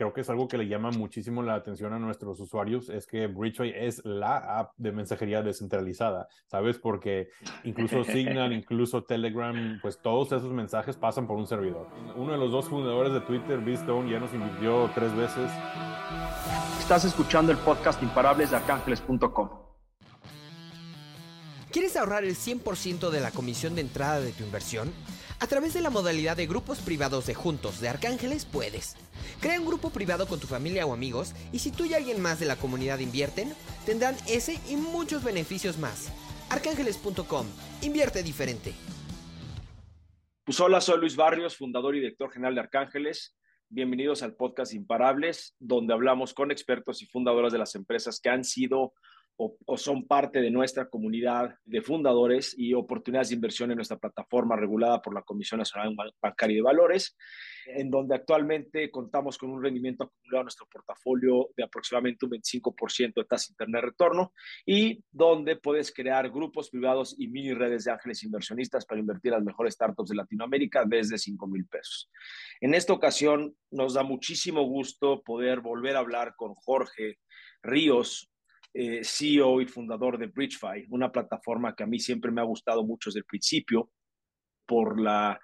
creo que es algo que le llama muchísimo la atención a nuestros usuarios, es que Bridgeway es la app de mensajería descentralizada, ¿sabes? Porque incluso Signal, incluso Telegram, pues todos esos mensajes pasan por un servidor. Uno de los dos fundadores de Twitter, Bistone, ya nos invirtió tres veces. Estás escuchando el podcast Imparables de arcángeles.com. ¿Quieres ahorrar el 100% de la comisión de entrada de tu inversión? A través de la modalidad de grupos privados de Juntos de Arcángeles puedes. Crea un grupo privado con tu familia o amigos y si tú y alguien más de la comunidad invierten, tendrán ese y muchos beneficios más. Arcángeles.com. Invierte diferente. Pues hola, soy Luis Barrios, fundador y director general de Arcángeles. Bienvenidos al podcast Imparables, donde hablamos con expertos y fundadoras de las empresas que han sido o, son parte de nuestra comunidad de fundadores y oportunidades de inversión en nuestra plataforma regulada por la Comisión Nacional Bancaria de Valores, en donde actualmente contamos con un rendimiento acumulado en nuestro portafolio de aproximadamente un 25% de tasa interna de retorno y donde puedes crear grupos privados y mini redes de ángeles inversionistas para invertir en las mejores startups de Latinoamérica desde 5 mil pesos. En esta ocasión nos da muchísimo gusto poder volver a hablar con Jorge Ríos, eh, CEO y fundador de Bridgefy, una plataforma que a mí siempre me ha gustado mucho desde el principio por la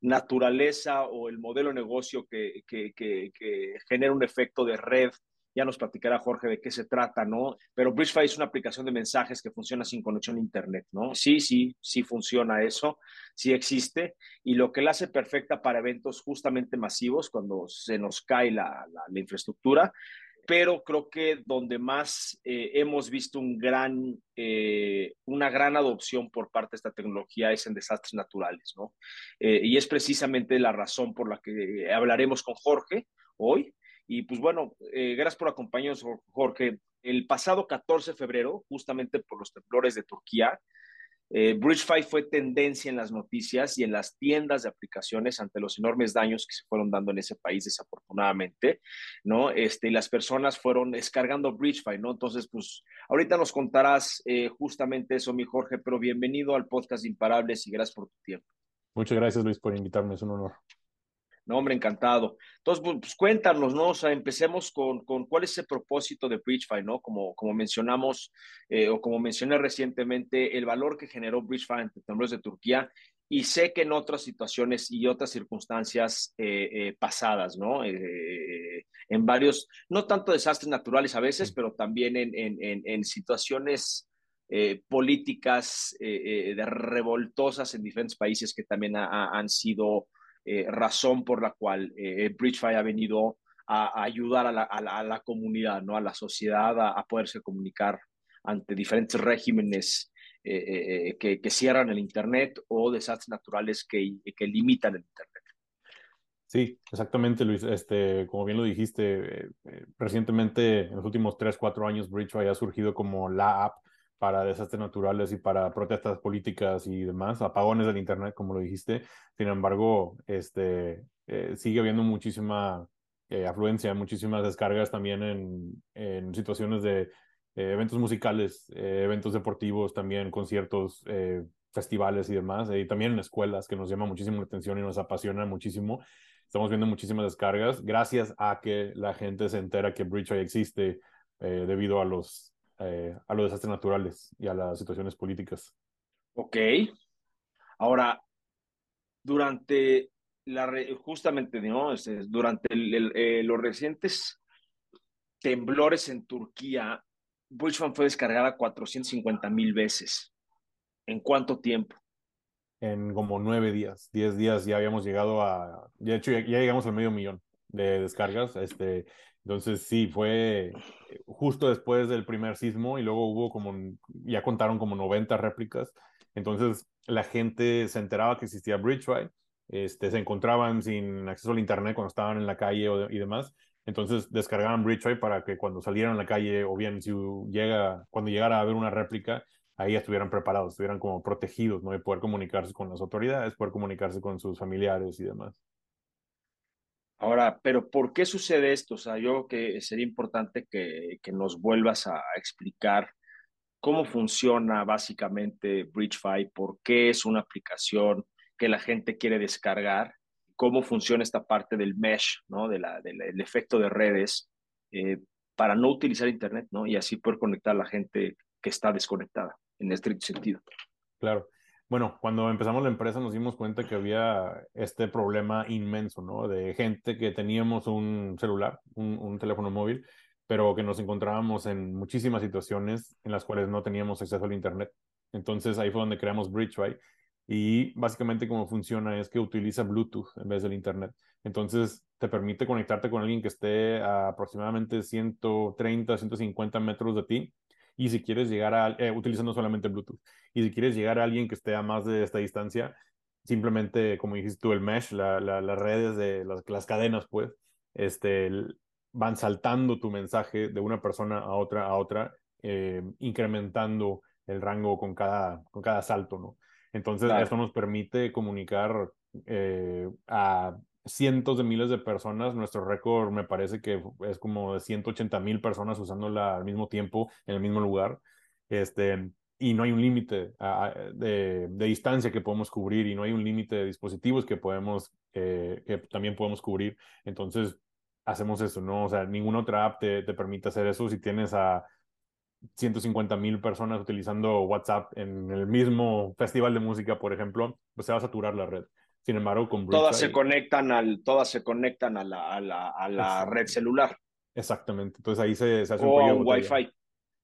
naturaleza o el modelo de negocio que, que, genera un efecto de red. Ya nos platicará Jorge de qué se trata, ¿no? Pero Bridgefy es una aplicación de mensajes que funciona sin conexión a Internet, ¿no? Sí, sí, sí funciona eso, sí existe. Y lo que la hace perfecta para eventos justamente masivos, cuando se nos cae la, la infraestructura, pero creo que donde más eh, hemos visto eh, una gran adopción por parte de esta tecnología es en desastres naturales, ¿no? Eh, y es precisamente la razón por la que hablaremos con Jorge hoy. Y pues bueno, gracias por acompañarnos, Jorge. El pasado 14 de febrero, justamente por los temblores de Turquía, eh, Bridgefy fue tendencia en las noticias y en las tiendas de aplicaciones ante los enormes daños que se fueron dando en ese país, desafortunadamente, ¿no? Este, y las personas fueron descargando Bridgefy, ¿no? Entonces, pues, ahorita nos contarás eh, justamente eso, mi Jorge, pero bienvenido al podcast Imparables y gracias por tu tiempo. Muchas gracias, Luis, por invitarme, es un honor. No, hombre, encantado. Entonces, pues, pues cuéntanos, ¿no? O sea, empecemos con, con cuál es el propósito de Bridgefy, ¿no? Como, como mencionamos, eh, o como mencioné recientemente, el valor que generó Bridgefy ante temblores de Turquía, y sé que en otras situaciones y otras circunstancias eh, eh, pasadas, ¿no? en varios, no tanto desastres naturales a veces, pero también en, en, en, situaciones políticas de revoltosas en diferentes países que también han sido eh, razón por la cual eh, Bridgefy ha venido a, ayudar a la, comunidad, ¿no? a la sociedad a, poderse comunicar ante diferentes regímenes eh, que, cierran el Internet o desastres naturales que, limitan el Internet. Sí, exactamente, Luis. Este, como bien lo dijiste, recientemente, en los últimos tres, cuatro años, Bridgefy ha surgido como la app para desastres naturales y para protestas políticas y demás, apagones del Internet, como lo dijiste. Sin embargo, este, eh, sigue habiendo muchísima eh, afluencia, muchísimas descargas también en, en situaciones de eh, eventos musicales, eventos deportivos, también conciertos, festivales y demás, y también en escuelas, que nos llama muchísimo la atención y nos apasiona muchísimo. Estamos viendo muchísimas descargas gracias a que la gente se entera que Bridgeway existe debido a los eh, a los desastres naturales y a las situaciones políticas. Ok. Ahora, durante la, justamente, ¿no? Este, durante eh, los recientes temblores en Turquía, Bushman fue descargada 450 mil veces. ¿En cuánto tiempo? En como nueve días, diez días ya habíamos llegado a, de hecho ya, ya llegamos al medio millón de descargas. Este, entonces sí, fue eh, justo después del primer sismo y luego hubo como, ya contaron como 90 réplicas. Entonces la gente se enteraba que existía Bridgeway, este, se encontraban sin acceso al internet cuando estaban en la calle y demás. Entonces descargaban Bridgeway para que cuando salieran a la calle o bien si llega, cuando llegara a haber una réplica, ahí estuvieran preparados, estuvieran como protegidos, ¿no? De poder comunicarse con las autoridades, poder comunicarse con sus familiares y demás. Ahora, pero ¿por qué sucede esto? O sea, yo que sería importante que, que nos vuelvas a explicar cómo funciona básicamente Bridgefy, por qué es una aplicación que la gente quiere descargar, cómo funciona esta parte del mesh, ¿no? De la, del efecto de redes, eh, para no utilizar Internet, ¿no? Y así poder conectar a la gente que está desconectada, en este sentido. Claro. Bueno, cuando empezamos la empresa nos dimos cuenta que había este problema inmenso, ¿no? De gente que teníamos un celular, un, teléfono móvil, pero que nos encontrábamos en muchísimas situaciones en las cuales no teníamos acceso al Internet. Entonces ahí fue donde creamos Bridgeway y básicamente cómo funciona es que utiliza Bluetooth en vez del Internet. Entonces te permite conectarte con alguien que esté a aproximadamente 130, 150 metros de ti y si quieres llegar a, eh, utilizando solamente Bluetooth, y si quieres llegar a alguien que esté a más de esta distancia, simplemente, como dijiste tú, el mesh, la, las redes de las, las, cadenas, pues, este, van saltando tu mensaje de una persona a otra, a otra, eh, incrementando el rango con cada, con cada salto, ¿no? Entonces, eso nos permite comunicar eh, a cientos de miles de personas. Nuestro récord me parece que es como de 180 mil personas usándola al mismo tiempo en el mismo lugar. Este, y no hay un límite de, de, distancia que podemos cubrir y no hay un límite de dispositivos que podemos, eh, que también podemos cubrir. Entonces, hacemos eso, ¿no? O sea, ninguna otra app te, te permite hacer eso. Si tienes a 150 mil personas utilizando WhatsApp en el mismo festival de música, por ejemplo, pues se va a saturar la red. Sin embargo, con todas se conectan al, todas se conectan a la, a la, a la red celular. Exactamente. Entonces ahí se, se hace o un Wi-Fi.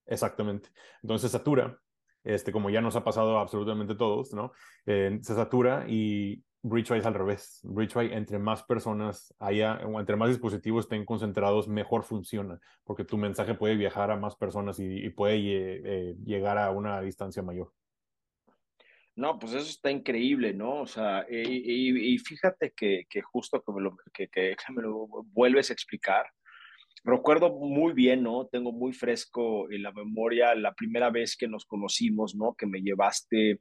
Exactamente. Entonces se satura, este, como ya nos ha pasado a absolutamente todos, ¿no? Eh, se satura y Bridgeway es al revés. Bridgeway, entre más personas haya, o entre más dispositivos estén concentrados, mejor funciona, porque tu mensaje puede viajar a más personas y, puede eh, llegar a una distancia mayor. No, pues eso está increíble, ¿no? O sea, y, fíjate que, que, justo que me, lo, que, que me lo vuelves a explicar, recuerdo muy bien, ¿no? Tengo muy fresco en la memoria la primera vez que nos conocimos, ¿no? Que me llevaste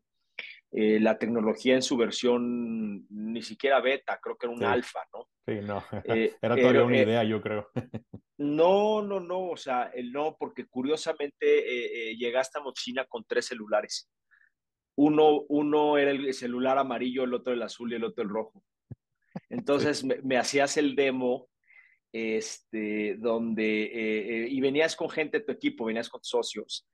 eh, la tecnología en su versión ni siquiera beta, creo que era un alfa, ¿no? Sí, no, eh, era todavía una eh, idea, yo creo. no, no, no, o sea, no, porque curiosamente llegaste a Mochina con tres celulares uno, uno era el celular amarillo, el otro el azul y el otro el rojo. Entonces me, hacías el demo, este, donde, eh, eh, y venías con gente de tu equipo, venías con socios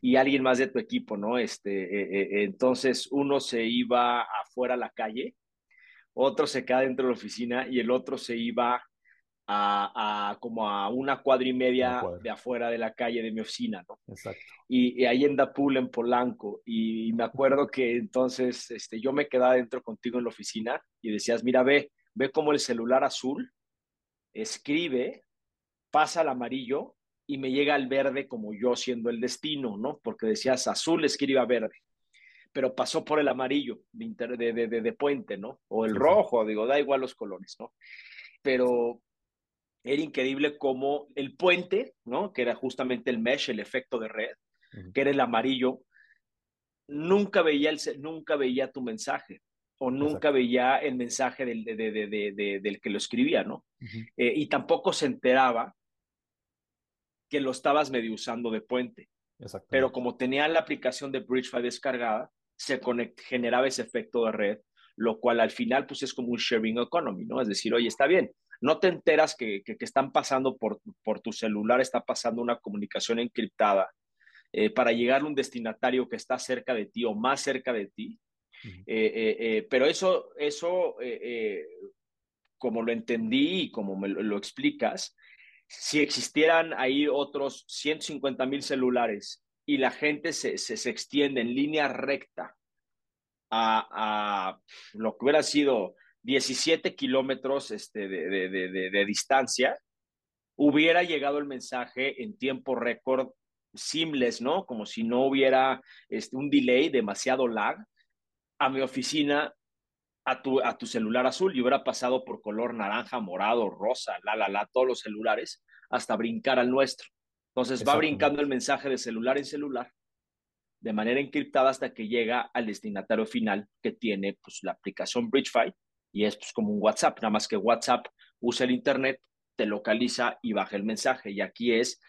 y alguien más de tu equipo, ¿no? Este, eh, entonces uno se iba afuera a la calle, otro se queda dentro de la oficina y el otro se iba a, como a una cuadra y media de afuera de la calle de mi oficina, ¿no? Exacto. Y, ahí en Dapul, en Polanco, y, me acuerdo que entonces este, yo me quedaba dentro contigo en la oficina y decías, mira, ve, ve cómo el celular azul escribe, pasa al amarillo y me llega al verde como yo siendo el destino, ¿no? Porque decías, azul escribe a verde pero pasó por el amarillo de, de, de, puente, ¿no? O el rojo, digo, da igual los colores, ¿no? Pero, era increíble como el puente, ¿no? Que era justamente el mesh, el efecto de red, que era el amarillo, nunca veía, el, nunca veía tu mensaje o nunca veía el mensaje del, del que lo escribía, ¿no? Eh, y tampoco se enteraba que lo estabas medio usando de puente. Pero como tenía la aplicación de Bridgefy descargada, se generaba ese efecto de red, lo cual al final pues es como un sharing economy, ¿no? Es decir, oye, está bien, no te enteras que, que, están pasando por, por, tu celular, está pasando una comunicación encriptada eh, para llegar a un destinatario que está cerca de ti o más cerca de ti. Eh, eh, pero eso, eso como lo entendí y como me lo, explicas, si existieran ahí otros 150 mil celulares y la gente se, se, se, extiende en línea recta a, a, lo que hubiera sido 17 kilómetros este, de, de, de, distancia, hubiera llegado el mensaje en tiempo récord seamless, ¿no? Como si no hubiera este, un delay, demasiado lag, a mi oficina, a tu, a tu celular azul y hubiera pasado por color naranja, morado, rosa, la, la, la, todos los celulares, hasta brincar al nuestro. Entonces va brincando el mensaje de celular en celular de manera encriptada hasta que llega al destinatario final que tiene pues, la aplicación BridgeFi y es pues, como un WhatsApp, nada más que WhatsApp usa el Internet, te localiza y baja el mensaje. Y aquí es,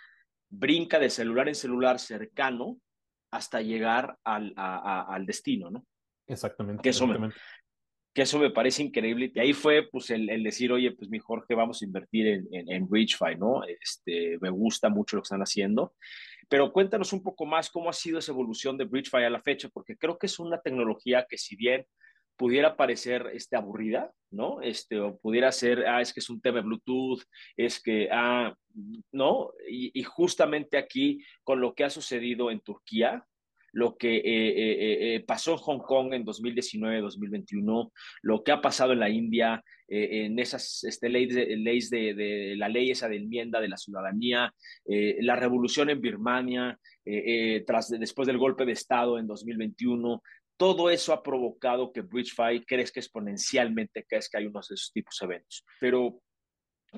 brinca de celular en celular cercano hasta llegar al, al destino, ¿no? Exactamente. Que eso, exactamente. que eso me parece increíble. Y ahí fue pues el, el decir, oye, pues mi Jorge, vamos a invertir en, en, en Bridgefy, ¿no? Este, me gusta mucho lo que están haciendo. Pero cuéntanos un poco más cómo ha sido esa evolución de Bridgefy a la fecha, porque creo que es una tecnología que si bien pudiera parecer este, aburrida, ¿no? Este, o pudiera ser, ah, es que es un tema de Bluetooth, es que, ah, ¿no? Y, y justamente aquí, con lo que ha sucedido en Turquía, lo que eh, eh, eh, pasó en Hong Kong en 2019-2021, lo que ha pasado en la India, eh, en esas este, leyes, de, leyes de, de, la ley esa de enmienda de la ciudadanía, eh, la revolución en Birmania, eh, tras, después del golpe de Estado en 2021, todo eso ha provocado que BridgeFi crezca exponencialmente, que hay unos de esos tipos de eventos. Pero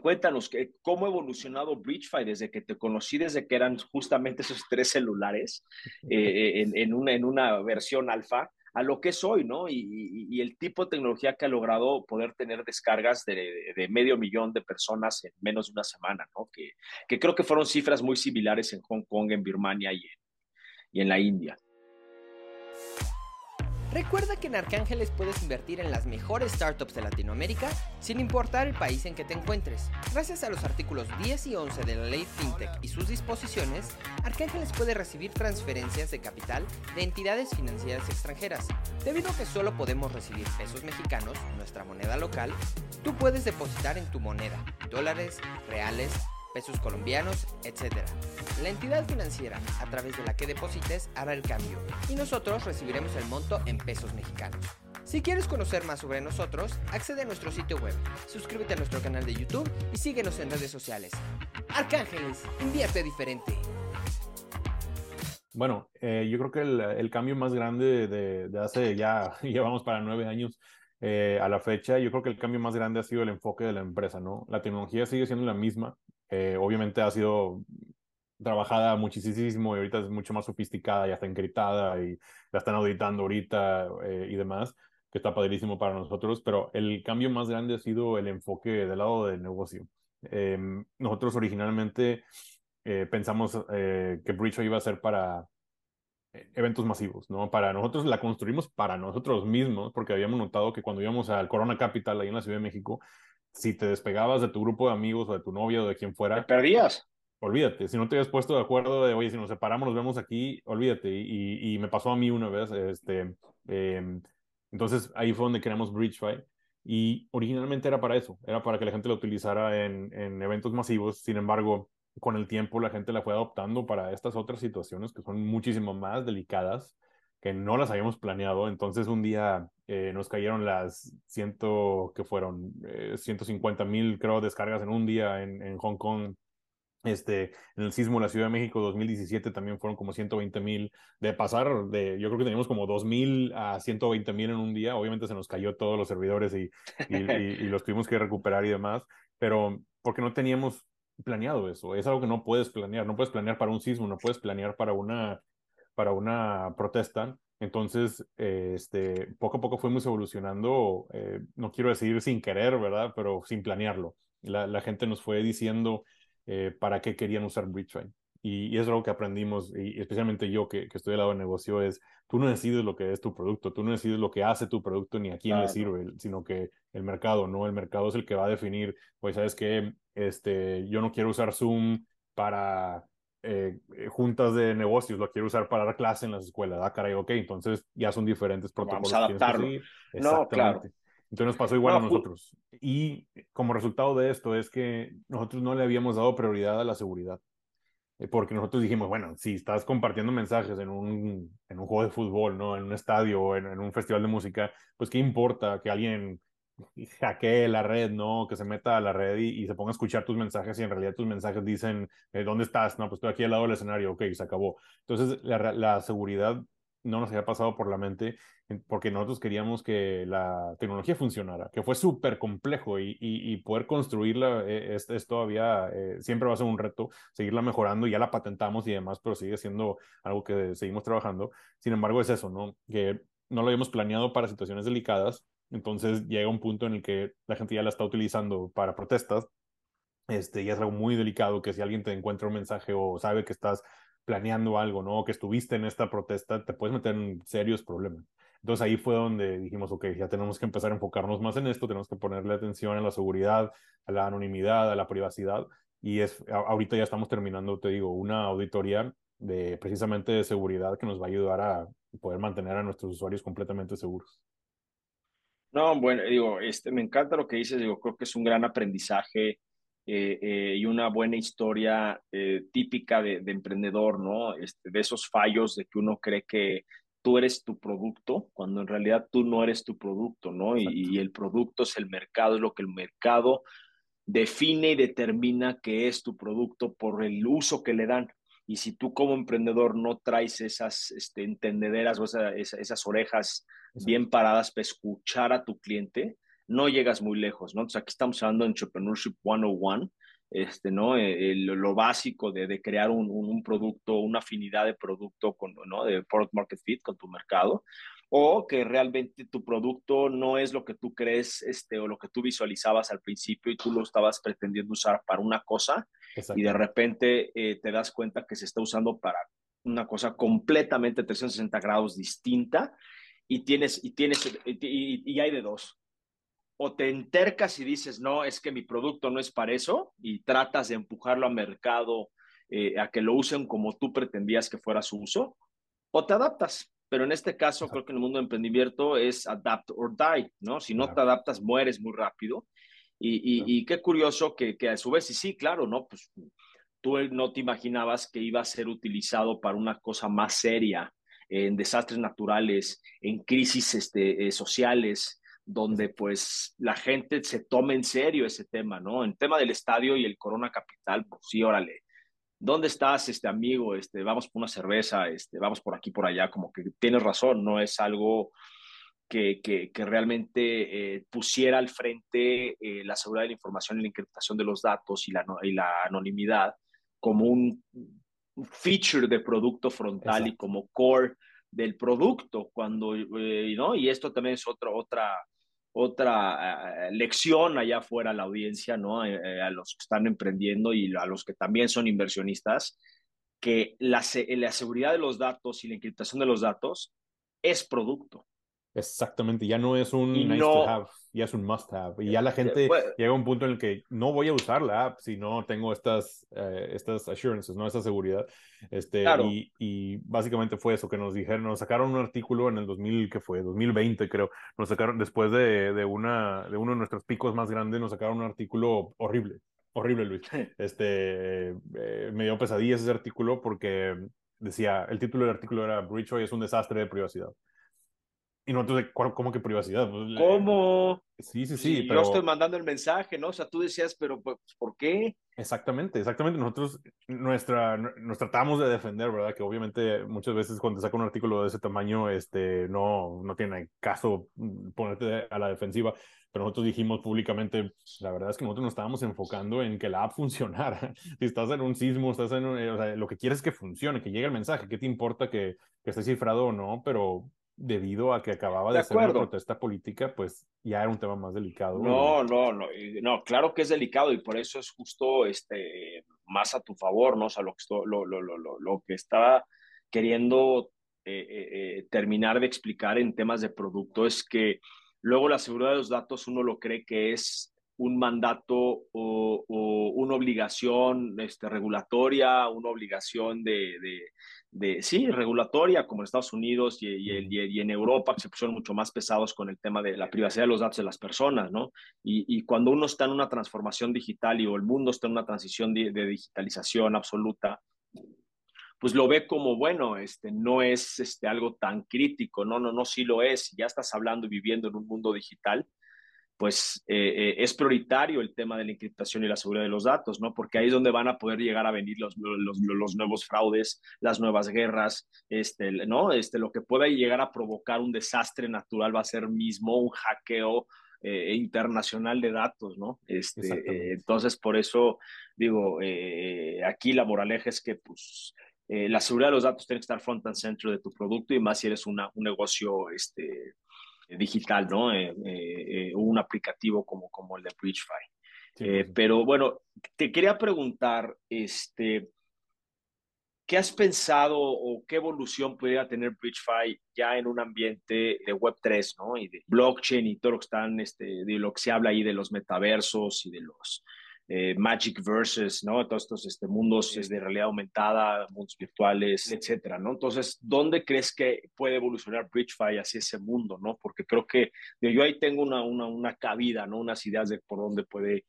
cuéntanos, ¿cómo ha evolucionado BridgeFi desde que te conocí, desde que eran justamente esos tres celulares eh, en, en, una, en una versión alfa? a lo que es hoy, ¿no? Y, y, y, el tipo de tecnología que ha logrado poder tener descargas de, de, de, medio millón de personas en menos de una semana, ¿no? Que, que creo que fueron cifras muy similares en Hong Kong, en Birmania y en, y en la India. Recuerda que en Arcángeles puedes invertir en las mejores startups de Latinoamérica sin importar el país en que te encuentres. Gracias a los artículos 10 y 11 de la ley FinTech y sus disposiciones, Arcángeles puede recibir transferencias de capital de entidades financieras extranjeras. Debido a que solo podemos recibir pesos mexicanos, nuestra moneda local, tú puedes depositar en tu moneda, dólares, reales, pesos colombianos, etc. La entidad financiera a través de la que deposites hará el cambio y nosotros recibiremos el monto en pesos mexicanos. Si quieres conocer más sobre nosotros, accede a nuestro sitio web, suscríbete a nuestro canal de YouTube y síguenos en redes sociales. Arcángeles, invierte diferente. Bueno, eh, yo creo que el, el, cambio más grande de, de hace ya, llevamos para nueve años eh, a la fecha, yo creo que el cambio más grande ha sido el enfoque de la empresa, ¿no? La tecnología sigue siendo la misma, eh, obviamente ha sido trabajada muchísimo y ahorita es mucho más sofisticada, ya está encriptada y la están auditando ahorita eh, y demás, que está padrísimo para nosotros, pero el cambio más grande ha sido el enfoque del lado del negocio. Eh, nosotros originalmente eh, pensamos que Bridge iba a ser para eventos masivos, ¿no? Para nosotros la construimos para nosotros mismos, porque habíamos notado que cuando íbamos al Corona Capital, ahí en la Ciudad de México, si te despegabas de tu grupo de amigos o de tu novia o de quien fuera. Te perdías. Olvídate, si no te habías puesto de acuerdo de, oye, si nos separamos, nos vemos aquí, olvídate. Y, y me pasó a mí una vez, este, eh, entonces ahí fue donde creamos Bridgefy. Y originalmente era para eso, era para que la gente lo utilizara en, en eventos masivos. Sin embargo, con el tiempo la gente la fue adoptando para estas otras situaciones que son muchísimo más delicadas, que no las habíamos planeado. Entonces un día eh, nos cayeron las ciento, que fueron eh, 150 mil, creo, descargas en un día en, en, Hong Kong. Este, en el sismo de la Ciudad de México 2017 también fueron como 120 mil. De pasar de, yo creo que teníamos como 2 mil a 120 mil en un día. Obviamente se nos cayó todos los servidores y, y, y, y los tuvimos que recuperar y demás. Pero porque no teníamos planeado eso. Es algo que no puedes planear. No puedes planear para un sismo, no puedes planear para una, para una protesta. Entonces, eh, este, poco a poco fuimos evolucionando, eh, no quiero decir sin querer, ¿verdad? Pero sin planearlo. La, la gente nos fue diciendo eh, para qué querían usar Bridgefy. Y, y, es algo que aprendimos, y especialmente yo que, que, estoy del lado del negocio, es tú no decides lo que es tu producto, tú no decides lo que hace tu producto ni a quién claro. le sirve, sino que el mercado, ¿no? El mercado es el que va a definir, pues, ¿sabes qué? Este, yo no quiero usar Zoom para eh, juntas de negocios, lo quiero usar para dar clase en las escuelas. Ah, caray, ok, entonces ya son diferentes protocolos. Vamos a adaptarlo. No, claro. Entonces nos pasó igual no, a nosotros. Y como resultado de esto es que nosotros no le habíamos dado prioridad a la seguridad. Eh, porque nosotros dijimos, bueno, si estás compartiendo mensajes en un, en un juego de fútbol, ¿no? En un estadio o en, en un festival de música, pues qué importa que alguien hackee la red, ¿no? Que se meta a la red y, se ponga a escuchar tus mensajes y en realidad tus mensajes dicen, eh, ¿dónde estás? No, pues estoy aquí al lado del escenario, ok, se acabó. Entonces, la, seguridad no nos había pasado por la mente porque nosotros queríamos que la tecnología funcionara, que fue súper complejo y, y, y, poder construirla eh, es, es todavía, eh, siempre va a ser un reto, seguirla mejorando, ya la patentamos y demás, pero sigue siendo algo que seguimos trabajando. Sin embargo, es eso, ¿no? Que no lo habíamos planeado para situaciones delicadas, entonces llega un punto en el que la gente ya la está utilizando para protestas. Este, y es algo muy delicado que si alguien te encuentra un mensaje o sabe que estás planeando algo, ¿no? Que estuviste en esta protesta, te puedes meter en serios problemas. Entonces ahí fue donde dijimos, ok, ya tenemos que empezar a enfocarnos más en esto, tenemos que ponerle atención a la seguridad, a la anonimidad, a la privacidad. Y es, ahorita ya estamos terminando, te digo, una auditoría de precisamente de seguridad que nos va a ayudar a poder mantener a nuestros usuarios completamente seguros. No, bueno, digo, este, me encanta lo que dices, digo, creo que es un gran aprendizaje eh, eh, y una buena historia eh, típica de, de, emprendedor, ¿no? Este, de esos fallos de que uno cree que tú eres tu producto, cuando en realidad tú no eres tu producto, ¿no? Y, y, el producto es el mercado, es lo que el mercado define y determina que es tu producto por el uso que le dan. Y si tú como emprendedor no traes esas este, entendederas o esa, esa, esas orejas bien paradas para escuchar a tu cliente, no llegas muy lejos, ¿no? Entonces aquí estamos hablando de Entrepreneurship 101, este, ¿no? Eh, el, lo básico de, de crear un, un, un, producto, una afinidad de producto, con, ¿no? De product market fit con tu mercado, o que realmente tu producto no es lo que tú crees este, o lo que tú visualizabas al principio y tú lo estabas pretendiendo usar para una cosa y de repente eh, te das cuenta que se está usando para una cosa completamente 360 grados distinta y tienes, y tienes, y, y hay de dos. O te entercas y dices, no, es que mi producto no es para eso y tratas de empujarlo a mercado eh, a que lo usen como tú pretendías que fuera su uso, o te adaptas pero en este caso creo que en el mundo de emprendimiento es adapt or die, ¿no? Si no te adaptas, mueres muy rápido. Y, y, y qué curioso que, que, a su vez, y sí, claro, ¿no? Pues tú no te imaginabas que iba a ser utilizado para una cosa más seria, en desastres naturales, en crisis este, eh, sociales, donde pues la gente se tome en serio ese tema, ¿no? En tema del estadio y el Corona Capital, pues sí, órale, ¿dónde estás, este amigo? Este, vamos por una cerveza, este, vamos por aquí, por allá, como que tienes razón, no es algo que, que, que realmente eh, pusiera al frente eh, la seguridad de la información y la encriptación de los datos y la, y la anonimidad como un feature de producto frontal Exacto. y como core del producto, cuando, eh, ¿no? Y esto también es otra, otra, otra uh, lección allá afuera a la audiencia, ¿no? Eh, a los que están emprendiendo y a los que también son inversionistas, que la, la seguridad de los datos y la encriptación de los datos es producto. Exactamente, ya no es un y nice no, to have, ya es un must have. Y ya la gente pues, llega a un punto en el que no voy a usar la app si no tengo estas, eh, estas assurances, ¿no? Esta seguridad. Este, claro. y, y, básicamente fue eso que nos dijeron, nos sacaron un artículo en el 2000, que fue 2020 creo, nos sacaron después de, de, una, de uno de nuestros picos más grandes, nos sacaron un artículo horrible, horrible Luis. Este, eh, me dio pesadillas ese artículo porque decía, el título del artículo era Bridgeway es un desastre de privacidad. Y no, entonces, ¿cómo que privacidad? Pues, ¿Cómo? Sí, sí, sí. sí pero... Yo estoy mandando el mensaje, ¿no? O sea, tú decías, pero pues, ¿por qué? Exactamente, exactamente. Nosotros, nuestra, nos tratamos de defender, ¿verdad? Que obviamente muchas veces cuando te saca un artículo de ese tamaño, este, no, no tiene caso ponerte a la defensiva. Pero nosotros dijimos públicamente, la verdad es que nosotros nos estábamos enfocando en que la app funcionara. si estás en un sismo, estás en un, o sea, lo que quieres es que funcione, que llegue el mensaje. ¿Qué te importa que, que esté cifrado o no? Pero debido a que acababa de, de ser una protesta política, pues ya era un tema más delicado. No, no, no, no, claro que es delicado y por eso es justo este, más a tu favor, ¿no? O sea, lo que, lo, lo, lo, lo, que estaba queriendo eh, eh, terminar de explicar en temas de producto es que luego la seguridad de los datos uno lo cree que es un mandato o, o una obligación este, regulatoria, una obligación de, de, de, sí, regulatoria, como en Estados Unidos y, y, y, y, en Europa, que se pusieron mucho más pesados con el tema de la privacidad de los datos de las personas, ¿no? Y, cuando uno está en una transformación digital y o el mundo está en una transición de, de digitalización absoluta, pues lo ve como, bueno, este, no es este, algo tan crítico, no, no, no, sí lo es, ya estás hablando y viviendo en un mundo digital, pues eh, eh, es prioritario el tema de la encriptación y la seguridad de los datos, ¿no? Porque ahí es donde van a poder llegar a venir los, los, los nuevos fraudes, las nuevas guerras, este, ¿no? Este, lo que pueda llegar a provocar un desastre natural va a ser mismo un hackeo eh, internacional de datos, ¿no? Este, entonces, por eso digo, aquí la moraleja es que, pues, la seguridad de los datos tiene que estar front and center de tu producto y más si eres una, un negocio, este, digital, ¿no? Eh, eh, un aplicativo como, como el de Bridgefy. Sí, eh, pero bueno, te quería preguntar, este, ¿qué has pensado o qué evolución podría tener BridgeFi ya en un ambiente de Web3, ¿no? Y de blockchain y todo lo que están, este, de lo que se habla ahí de los metaversos y de los eh, Magic Verses, ¿no? Todos estos este, mundos de realidad aumentada, mundos virtuales, etcétera, ¿no? Entonces, ¿dónde crees que puede evolucionar BridgeFi hacia ese mundo, ¿no? Porque creo que yo ahí tengo una, una, una cabida, ¿no? Unas ideas de por dónde puede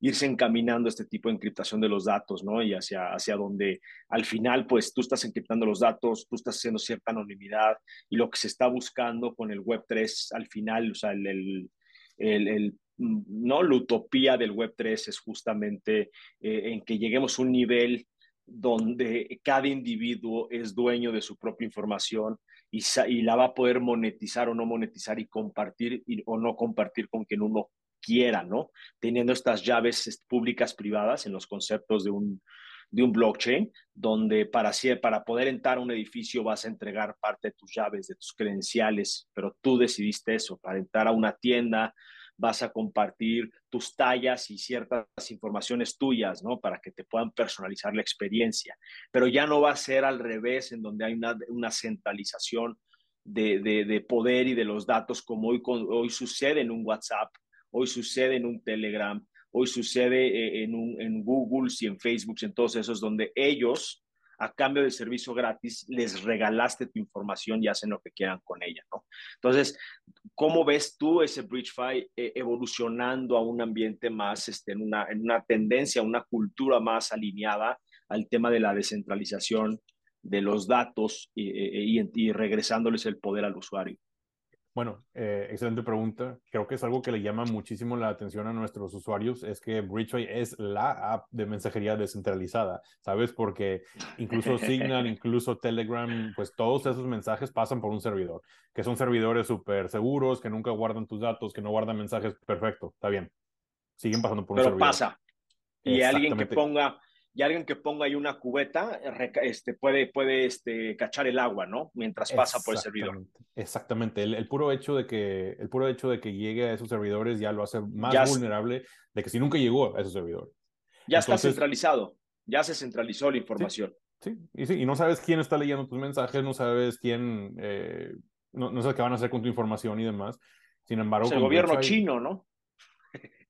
irse encaminando este tipo de encriptación de los datos, ¿no? Y hacia, hacia donde al final, pues tú estás encriptando los datos, tú estás haciendo cierta anonimidad y lo que se está buscando con el Web3 al final, o sea, el, el, el, no la utopía del Web3 es justamente eh, en que lleguemos a un nivel donde cada individuo es dueño de su propia información y, y la va a poder monetizar o no monetizar y compartir o no compartir con quien uno quiera, ¿no? Teniendo estas llaves públicas privadas en los conceptos de un, de un blockchain, donde para, para poder entrar a un edificio vas a entregar parte de tus llaves, de tus credenciales, pero tú decidiste eso, para entrar a una tienda vas a compartir tus tallas y ciertas informaciones tuyas, ¿no? Para que te puedan personalizar la experiencia. Pero ya no va a ser al revés, en donde hay una, una centralización de, de, de, poder y de los datos como hoy, hoy sucede en un WhatsApp, hoy sucede en un Telegram, hoy sucede eh, en, un, en Google y en Facebook, en todos esos, donde ellos, a cambio del servicio gratis, les regalaste tu información y hacen lo que quieran con ella, ¿no? Entonces, ¿cómo ves tú ese BridgeFi eh, evolucionando a un ambiente más, este, en, una, en una tendencia, una cultura más alineada al tema de la descentralización de los datos y, regresándoles el poder al usuario? Bueno, eh, excelente pregunta. Creo que es algo que le llama muchísimo la atención a nuestros usuarios, es que BridgeWay es la app de mensajería descentralizada, ¿sabes? Porque incluso Signal, incluso Telegram, pues todos esos mensajes pasan por un servidor, que son servidores súper seguros, que nunca guardan tus datos, que no guardan mensajes, perfecto, está bien. Siguen pasando por un Pero servidor. pasa. Y alguien que ponga y alguien que ponga ahí una cubeta este, puede, puede este, cachar el agua, ¿no? Mientras pasa por el servidor. Exactamente. El, el, puro hecho de que, el puro hecho de que llegue a esos servidores ya lo hace más vulnerable de que si nunca llegó a esos servidores. Ya está centralizado, ya se centralizó la información. Sí, Y, sí, y no sabes quién está leyendo tus mensajes, no sabes quién, eh, no, no, sabes qué van a hacer con tu información y demás. Sin embargo, el gobierno chino, ¿no?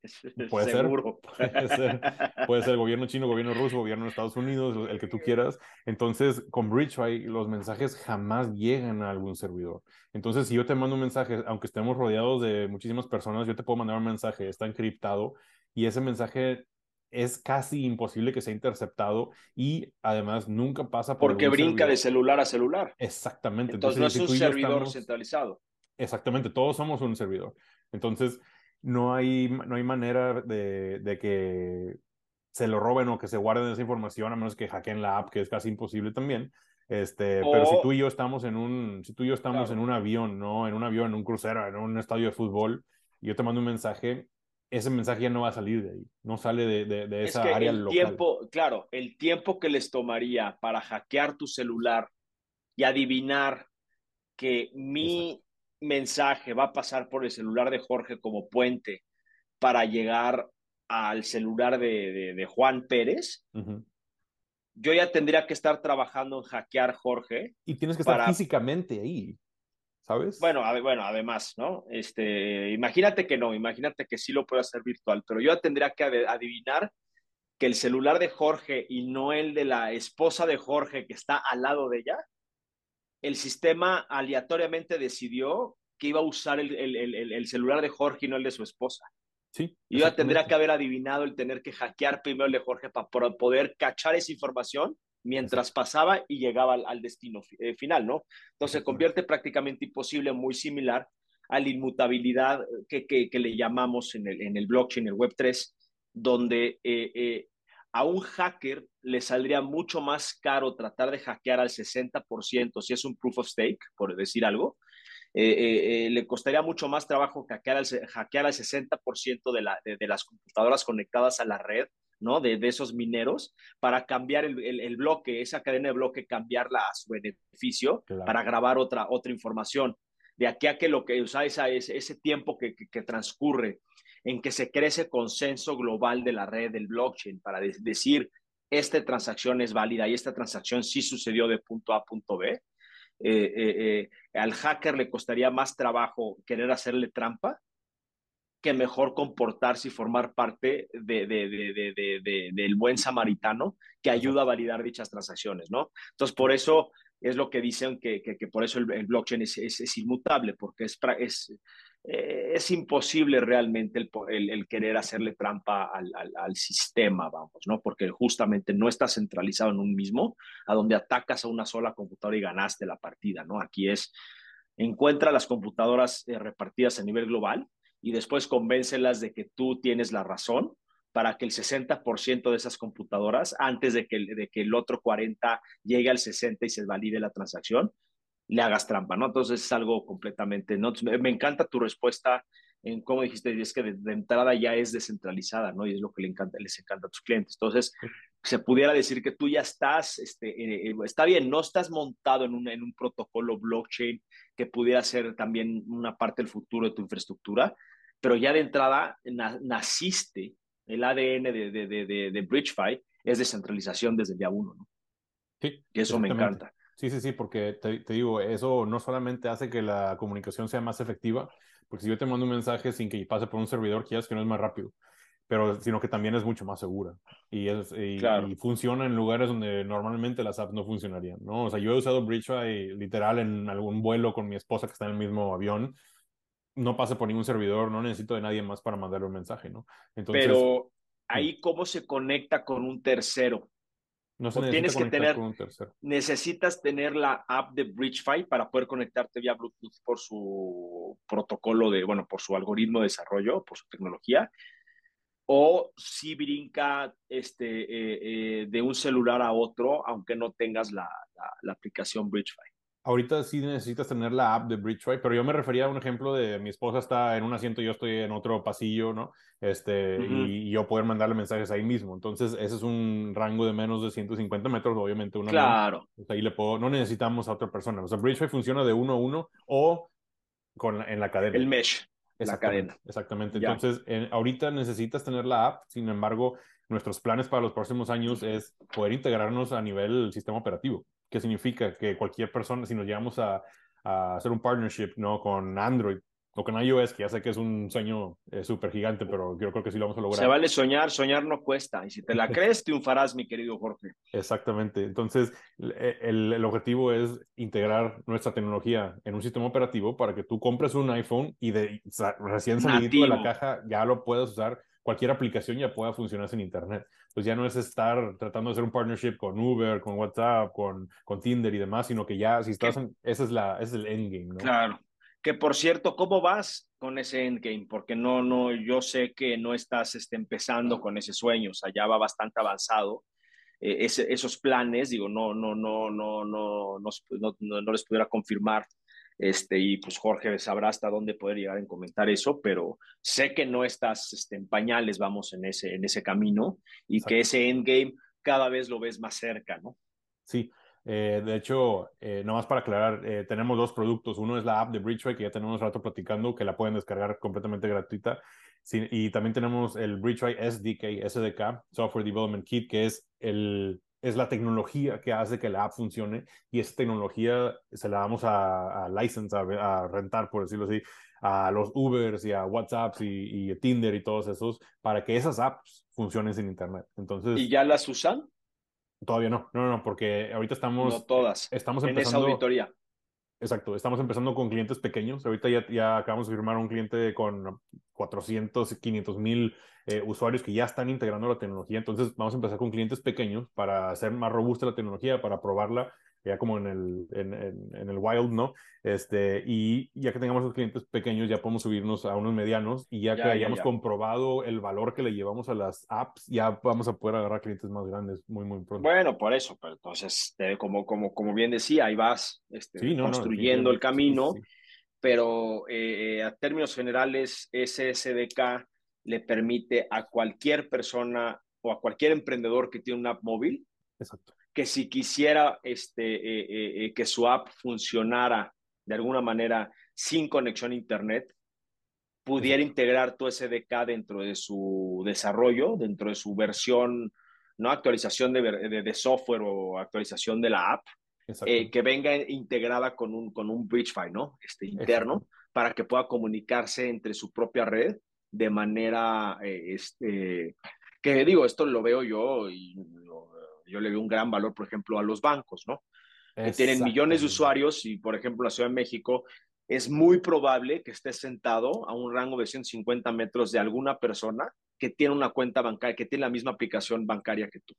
Puede ser, puede ser, puede ser gobierno chino, gobierno ruso, gobierno de Estados Unidos, el que tú quieras. Entonces, con BridgeFi los mensajes jamás llegan a algún servidor. Entonces, si yo te mando un mensaje, aunque estemos rodeados de muchísimas personas, yo te puedo mandar un mensaje, está encriptado y ese mensaje es casi imposible que sea interceptado y además nunca pasa por porque brinca de celular a celular. Exactamente. Entonces, no es un servidor centralizado. Exactamente, todos somos un servidor. Entonces, no hay, no hay manera de, de, que se lo roben o que se guarden esa información, a menos que hackeen la app, que es casi imposible también. Este, pero si tú y yo estamos en un, si tú y yo estamos en un avión, ¿no? En un avión, en un crucero, en un estadio de fútbol, y yo te mando un mensaje, ese mensaje ya no va a salir de ahí, no sale de, de, de esa es que área el local. Tiempo, claro, el tiempo que les tomaría para hackear tu celular y adivinar que mi mensaje va a pasar por el celular de Jorge como puente para llegar al celular de, de, de Juan Pérez, uh -huh. yo ya tendría que estar trabajando en hackear Jorge. Y tienes que estar físicamente ahí, ¿sabes? Bueno, a, bueno, además, ¿no? Este, imagínate que no, imagínate que sí lo puedo hacer virtual, pero yo ya tendría que adivinar que el celular de Jorge y no el de la esposa de Jorge que está al lado de ella, el sistema aleatoriamente decidió que iba a usar el, el, el, el, celular de Jorge y no el de su esposa. Sí. Y yo tendría que haber adivinado el tener que hackear primero el de Jorge para poder cachar esa información mientras pasaba y llegaba al, al destino eh, final, ¿no? Entonces se convierte prácticamente imposible, muy similar a la inmutabilidad que, que, que le llamamos en el, en el blockchain, el Web3, donde eh, eh, a un hacker le saldría mucho más caro tratar de hackear al 60% si es un proof of stake, por decir algo. Eh, eh, eh, le costaría mucho más trabajo hackear al, hackear al 60% de, la, de, de, las computadoras conectadas a la red, ¿no? De, de esos mineros, para cambiar el, el, el, bloque, esa cadena de bloque, cambiarla a su beneficio claro. para grabar otra, otra información. De aquí a que lo que usa ese, ese tiempo que, que, que transcurre en que se crece consenso global de la red del blockchain para de decir esta transacción es válida y esta transacción sí sucedió de punto A a punto B, al hacker le costaría más trabajo querer hacerle trampa que mejor comportarse y formar parte de, de, del buen samaritano que ayuda a validar dichas transacciones, ¿no? Entonces, por eso es lo que dicen que, que, por eso el, blockchain es, es, inmutable, porque es, es, eh, es imposible realmente el, querer hacerle trampa al, sistema, vamos, ¿no? Porque justamente no está centralizado en un mismo, a donde atacas a una sola computadora y ganaste la partida, ¿no? Aquí es, encuentra las computadoras eh, repartidas a nivel global y después convéncelas de que tú tienes la razón para que el 60% de esas computadoras, antes de que, de que el otro 40 llegue al 60 y se valide la transacción, le hagas trampa, ¿no? Entonces es algo completamente, ¿no? Me encanta tu respuesta en cómo dijiste, es que de, entrada ya es descentralizada, ¿no? Y es lo que le encanta, les encanta a tus clientes. Entonces, se pudiera decir que tú ya estás, este, eh, eh, está bien, no estás montado en un, en un protocolo blockchain que pudiera ser también una parte del futuro de tu infraestructura, pero ya de entrada naciste, el ADN de, de, de, de, BridgeFi es descentralización desde el día uno, ¿no? Sí. Que eso me encanta. Sí, sí, sí, porque te, te, digo, eso no solamente hace que la comunicación sea más efectiva, porque si yo te mando un mensaje sin que pase por un servidor, quieras que no es más rápido, pero sino que también es mucho más segura y, es, y, funciona en lugares donde normalmente las apps no funcionarían, ¿no? O sea, yo he usado BridgeFi literal en algún vuelo con mi esposa que está en el mismo avión no pasa por ningún servidor, no necesito de nadie más para mandarle un mensaje, ¿no? Entonces, Pero ahí cómo se conecta con un tercero. No se tienes que tener, con un tercero. necesitas tener la app de BridgeFi para poder conectarte vía Bluetooth por su protocolo de, bueno, por su algoritmo de desarrollo, por su tecnología, o si brinca este, eh, eh, de un celular a otro, aunque no tengas la, la, la aplicación BridgeFi ahorita sí necesitas tener la app de BridgeFi, pero yo me refería a un ejemplo de mi esposa está en un asiento y yo estoy en otro pasillo, ¿no? Este, y, yo poder mandarle mensajes ahí mismo. Entonces, ese es un rango de menos de 150 metros, obviamente. Una claro. Pues ahí le puedo, no necesitamos a otra persona. O sea, BridgeFi funciona de uno a uno o con en la cadena. El mesh, la cadena. Exactamente. Entonces, ahorita necesitas tener la app, sin embargo, nuestros planes para los próximos años es poder integrarnos a nivel sistema operativo que significa que cualquier persona, si nos llegamos a, a hacer un partnership ¿no? con Android o con iOS, que ya sé que es un sueño eh, súper gigante, pero yo creo que sí lo vamos a lograr. Se vale soñar, soñar no cuesta. Y si te la crees, triunfarás, mi querido Jorge. Exactamente. Entonces, e, el, el, objetivo es integrar nuestra tecnología en un sistema operativo para que tú compres un iPhone y de recién salido de la caja ya lo puedas usar cualquier aplicación ya pueda funcionar sin internet. Pues ya no es estar tratando de hacer un partnership con Uber, con WhatsApp, con, con Tinder y demás, sino que ya si estás en, ese es la ese es el endgame, ¿no? Claro. Que por cierto, ¿cómo vas con ese endgame? Porque no, no, yo sé que no estás este, empezando con ese sueño, o sea, ya va bastante avanzado. Eh, ese, esos planes, digo, no, no, no, no, no, no, no, no les pudiera confirmar este, y pues Jorge sabrá hasta dónde poder llegar en comentar eso, pero sé que no estás este, en pañales, vamos, en ese, en ese camino y que ese endgame cada vez lo ves más cerca, ¿no? Sí, eh, de hecho, eh, nomás para aclarar, eh, tenemos dos productos. Uno es la app de Bridgeway, que ya tenemos rato platicando, que la pueden descargar completamente gratuita. y también tenemos el Bridgeway SDK, SDK, Software Development Kit, que es el es la tecnología que hace que la app funcione y esa tecnología se la damos a, a license, a, rentar, por decirlo así, a los Ubers y a WhatsApps y, y, Tinder y todos esos para que esas apps funcionen sin internet. Entonces, ¿Y ya las usan? Todavía no, no, no, porque ahorita estamos... No todas. Estamos empezando... En esa auditoría. Exacto, estamos empezando con clientes pequeños. Ahorita ya, acabamos de firmar un cliente con 400, 500 mil eh, usuarios que ya están integrando la tecnología. Entonces vamos a empezar con clientes pequeños para hacer más robusta la tecnología, para probarla ya como en el, en, en, el wild, ¿no? Este, y ya que tengamos los clientes pequeños, ya podemos subirnos a unos medianos y ya, que hayamos comprobado el valor que le llevamos a las apps, ya vamos a poder agarrar clientes más grandes muy, muy pronto. Bueno, por eso, pero entonces, como, como, como bien decía, ahí vas este, construyendo el camino, pero eh, a términos generales, ese SDK le permite a cualquier persona o a cualquier emprendedor que tiene una app móvil que si quisiera este, eh, eh, eh, que su app funcionara de alguna manera sin conexión a Internet, pudiera integrar tu SDK dentro de su desarrollo, dentro de su versión ¿no? Actualización de, de, software o actualización de la app, eh, que venga integrada con un, con un BridgeFi, ¿no? Este, interno, para que pueda comunicarse entre su propia red de manera, eh, este, que digo, esto lo veo yo y yo le veo un gran valor, por ejemplo, a los bancos, ¿no? Que tienen millones de usuarios y, por ejemplo, la Ciudad de México es muy probable que esté sentado a un rango de 150 metros de alguna persona que tiene una cuenta bancaria, que tiene la misma aplicación bancaria que tú.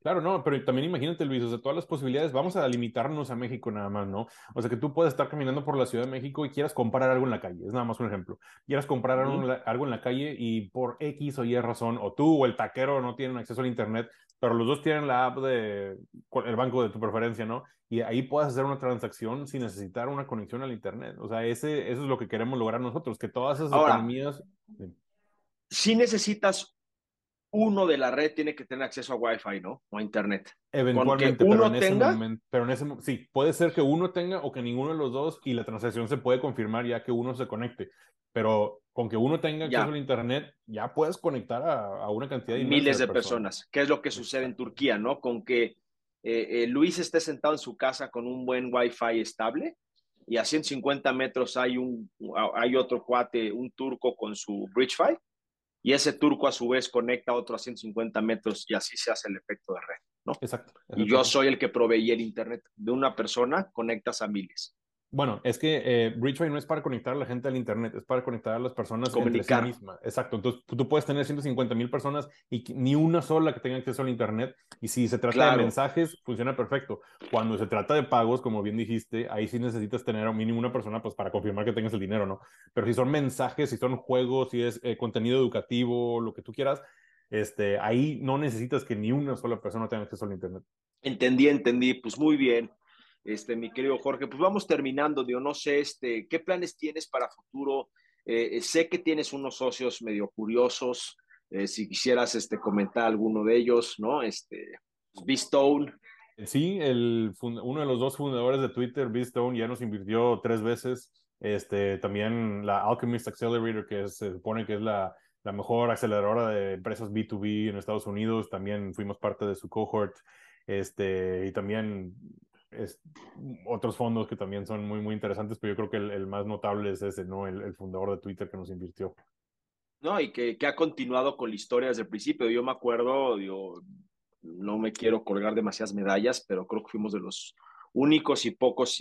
Claro, no, pero también imagínate, Luis, o sea, todas las posibilidades, vamos a limitarnos a México nada más, ¿no? O sea, que tú puedes estar caminando por la Ciudad de México y quieras comprar algo en la calle, es nada más un ejemplo. Quieras comprar algo en la calle y por X o Y razón, o tú o el taquero no tienen acceso al Internet, pero los dos tienen la app de el banco de tu preferencia, ¿no? Y ahí puedes hacer una transacción sin necesitar una conexión al Internet. O sea, ese, eso es lo que queremos lograr nosotros, que todas esas economías... Si necesitas uno de la red, tiene que tener acceso a Wi-Fi, ¿no? O a Internet. Eventualmente, uno pero en ese momento, pero en ese sí, puede ser que uno tenga o que ninguno de los dos y la transacción se puede confirmar ya que uno se conecte. Pero con que uno tenga acceso al Internet, ya puedes conectar a, una cantidad de miles de, personas. ¿Qué es lo que sucede en Turquía, no? Con que eh, eh, Luis esté sentado en su casa con un buen Wi-Fi estable y a 150 metros hay, un, hay otro cuate, un turco con su BridgeFi, y ese turco a su vez conecta a otro a 150 metros y así se hace el efecto de red, ¿no? Exacto. Y yo soy el que proveí el Internet de una persona, conectas a miles. Bueno, es que eh, Bridgeway no es para conectar a la gente al Internet, es para conectar a las personas Comunicar. entre sí mismas. Exacto. Entonces, tú puedes tener 150 mil personas y ni una sola que tenga acceso al Internet. Y si se trata de mensajes, funciona perfecto. Cuando se trata de pagos, como bien dijiste, ahí sí necesitas tener a mínimo una persona pues, para confirmar que tengas el dinero, ¿no? Pero si son mensajes, si son juegos, si es eh, contenido educativo, lo que tú quieras, este, ahí no necesitas que ni una sola persona tenga acceso al Internet. Entendí, entendí. Pues muy bien este, mi querido Jorge. Pues vamos terminando, digo, no sé, este, ¿qué planes tienes para futuro? Eh, eh, sé que tienes unos socios medio curiosos, eh, si quisieras este, comentar alguno de ellos, ¿no? Este, B-Stone. Sí, el, uno de los dos fundadores de Twitter, B-Stone, ya nos invirtió tres veces. Este, también la Alchemist Accelerator, que se supone que es la, la mejor aceleradora de empresas B2B en Estados Unidos, también fuimos parte de su cohort. Este, y también es, otros fondos que también son muy, muy interesantes, pero yo creo que el, más notable es ese, ¿no? El, fundador de Twitter que nos invirtió. No, y que, que, ha continuado con la historia desde el principio. Yo me acuerdo, digo, no me quiero colgar demasiadas medallas, pero creo que fuimos de los únicos y pocos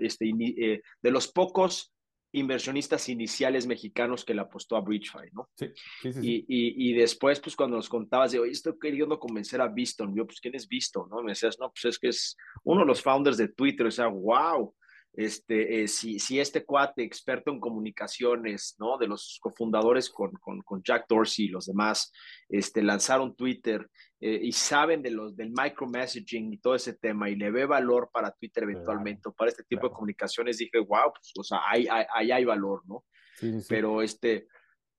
este, eh, de los pocos inversionistas iniciales mexicanos que le apostó a BridgeFi, ¿no? Sí, sí, sí. Y, y, y, después, pues cuando nos contabas de, oye, estoy queriendo convencer a Viston, yo, pues, ¿quién es Viston? ¿No? Me decías, no, pues es que es uno de los founders de Twitter, o sea, wow, este, eh, si, si este cuate experto en comunicaciones, ¿no? De los cofundadores con, con, con Jack Dorsey y los demás, este, lanzaron Twitter eh, y saben de los, del micromessaging y todo ese tema y le ve valor para Twitter eventualmente o para este tipo de comunicaciones, dije, wow, pues, o sea, ahí hay, hay, valor, ¿no? Sí, sí, Pero, este,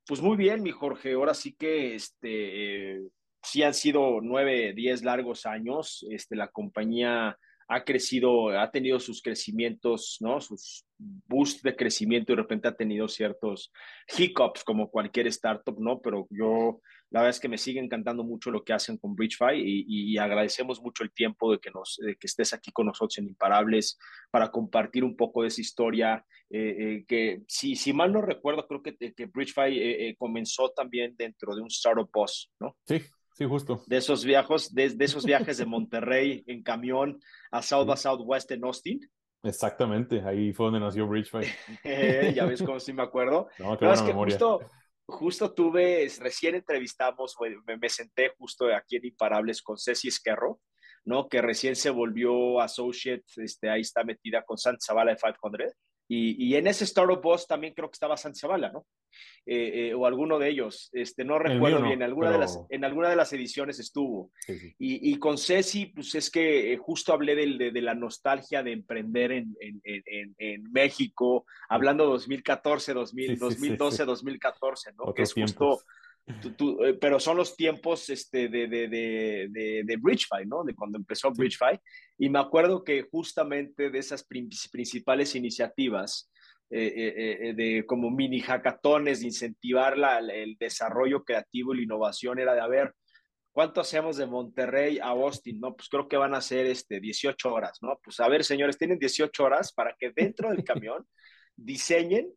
pues muy bien, mi Jorge, ahora sí que, este, eh, sí han sido nueve, diez largos años, este, la compañía ha crecido, ha tenido sus crecimientos, ¿no? Sus boosts de crecimiento y de repente ha tenido ciertos hiccups como cualquier startup, ¿no? Pero yo, la verdad es que me sigue encantando mucho lo que hacen con BridgeFi y, y, agradecemos mucho el tiempo de que, nos, de que estés aquí con nosotros en Imparables para compartir un poco de esa historia, eh, eh, que si, si mal no recuerdo, creo que, que BridgeFi eh, comenzó también dentro de un startup boss, ¿no? Sí, Sí, justo. De esos viajes, de, esos viajes de Monterrey en camión a South by Southwest en Austin. Exactamente, ahí fue donde nació Bridgefy. ya ves cómo sí me acuerdo. No, qué buena memoria. Justo, justo tuve, recién entrevistamos, me, me, senté justo aquí en Imparables con Ceci Esquerro, ¿no? Que recién se volvió associate, este, ahí está metida con Santa Zavala de 500. Y, en ese Startup Boss también creo que estaba Zavala, ¿no? Eh, eh, o alguno de ellos, este, no recuerdo bien, alguna de las, en alguna de las ediciones estuvo. Y, con Ceci, pues es que eh, justo hablé de, de, la nostalgia de emprender en, en, en, México, hablando 2014, 2012, 2014, ¿no? que es justo eh, pero son los tiempos este, de, de, de, de, BridgeFi, ¿no? De cuando empezó BridgeFi. Y me acuerdo que justamente de esas principales iniciativas, eh, eh, de como mini hackatones, de incentivar la, el desarrollo creativo y la innovación, era de, a ver, ¿Cuánto hacemos de Monterrey a Austin? No, pues creo que van a ser este, 18 horas, ¿no? Pues a ver, señores, tienen 18 horas para que dentro del camión diseñen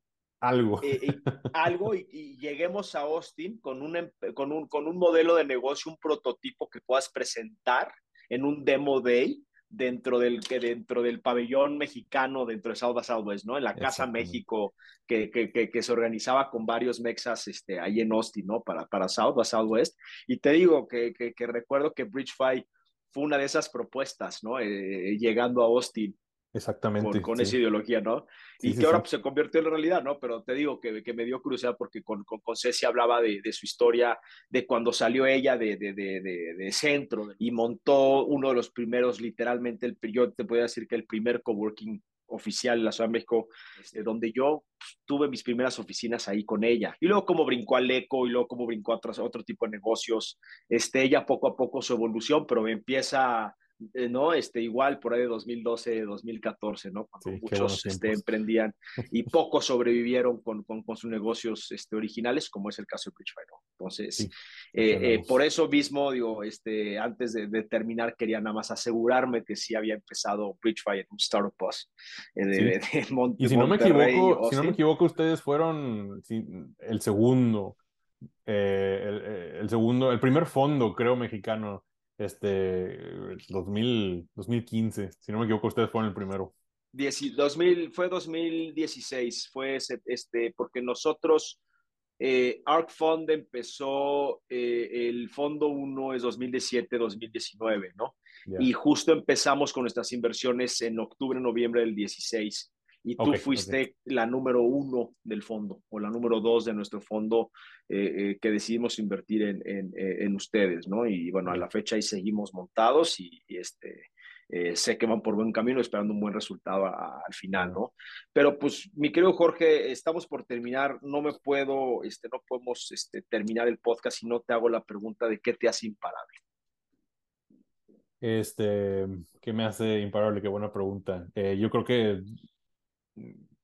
algo, eh, algo y, lleguemos a Austin con un, em, con, un, con un modelo de negocio, un prototipo que puedas presentar en un demo day dentro del, que dentro del pabellón mexicano, dentro de South by Southwest, ¿no? En la Casa México, que, que, que, se organizaba con varios mexas este, ahí en Austin, ¿no? Para, para South by Southwest. Y te digo que, que, recuerdo que BridgeFi fue una de esas propuestas, ¿no? Eh, llegando a Austin. Exactamente. Con, esa ideología, ¿no? y que ahora pues, se convirtió en realidad, ¿no? Pero te digo que, que me dio curiosidad porque con, con, con Ceci hablaba de, de, su historia, de cuando salió ella de, de, de, centro y montó uno de los primeros, literalmente, el, yo te podría decir que el primer coworking oficial en la Ciudad de México, este, donde yo pues, tuve mis primeras oficinas ahí con ella. Y luego como brincó al ECO y luego como brincó a otro, otro tipo de negocios. Este, ella poco a poco su evolución, pero empieza eh, ¿no? Este, igual por ahí de 2012, 2014, ¿no? Cuando muchos este, emprendían y pocos sobrevivieron con, con, con, sus negocios este, originales, como es el caso de Bridgefire, ¿no? Entonces, eh, eh, por eso mismo, digo, este, antes de, de, terminar, quería nada más asegurarme que sí había empezado Bridgefire, un Startup Bus. De, y si no, me equivoco, si no me equivoco, ustedes fueron el segundo, el, el segundo, el primer fondo, creo, mexicano este, 2000, 2015, si no me equivoco, ustedes fueron el primero. 2000, fue 2016, fue este, porque nosotros, eh, ARC Fund empezó, eh, el fondo 1 es 2017-2019, ¿no? Y justo empezamos con nuestras inversiones en octubre, noviembre del 16 y tú fuiste la número uno del fondo o la número dos de nuestro fondo eh, eh, que decidimos invertir en, en, eh, en, ustedes, ¿no? Y bueno, a la fecha ahí seguimos montados y, este, sé que van por buen camino esperando un buen resultado al final, ¿no? Pero pues, mi querido Jorge, estamos por terminar, no me puedo, este, no podemos este, terminar el podcast si no te hago la pregunta de qué te hace imparable. Este, ¿qué me hace imparable? Qué buena pregunta. yo creo que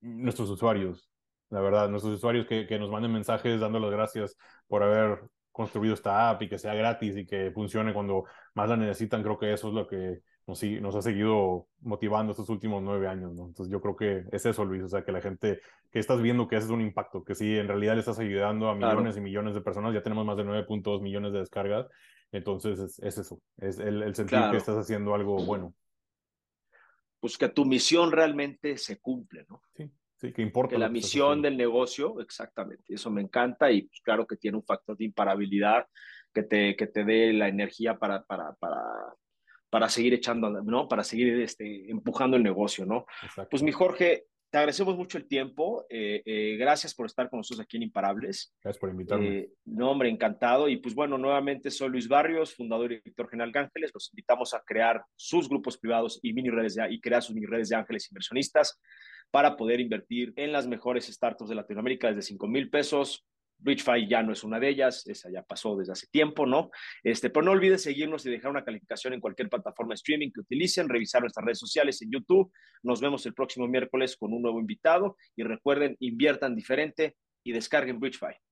nuestros usuarios, la verdad, nuestros usuarios que, que nos manden mensajes dando las gracias por haber construido esta app y que sea gratis y que funcione cuando más la necesitan, creo que eso es lo que nos, nos ha seguido motivando estos últimos nueve años, ¿no? Entonces yo creo que es eso, Luis, o sea, que la gente que estás viendo que haces un impacto, que sí, en realidad le estás ayudando a millones y millones de personas, ya tenemos más de 9.2 millones de descargas, entonces es, eso, es el, el sentir que estás haciendo algo bueno pues que tu misión realmente se cumple, ¿no? Sí, sí, que importa. Que la misión del negocio, exactamente, eso me encanta y pues, claro que tiene un factor de imparabilidad que te, que te dé la energía para, para, para, para seguir echando, ¿no? Para seguir este, empujando el negocio, ¿no? Pues mi Jorge, te agradecemos mucho el tiempo. Eh, eh, gracias por estar con nosotros aquí en Imparables. Gracias por invitarme. Eh, no, hombre, encantado. Y pues bueno, nuevamente soy Luis Barrios, fundador y director general de Ángeles. Los invitamos a crear sus grupos privados y mini redes de, y crear sus mini redes de ángeles inversionistas para poder invertir en las mejores startups de Latinoamérica desde 5 mil pesos BridgeFi ya no es una de ellas, esa ya pasó desde hace tiempo, ¿no? Este, pero no olvides seguirnos y dejar una calificación en cualquier plataforma de streaming que utilicen, revisar nuestras redes sociales en YouTube. Nos vemos el próximo miércoles con un nuevo invitado y recuerden, inviertan diferente y descarguen BridgeFi.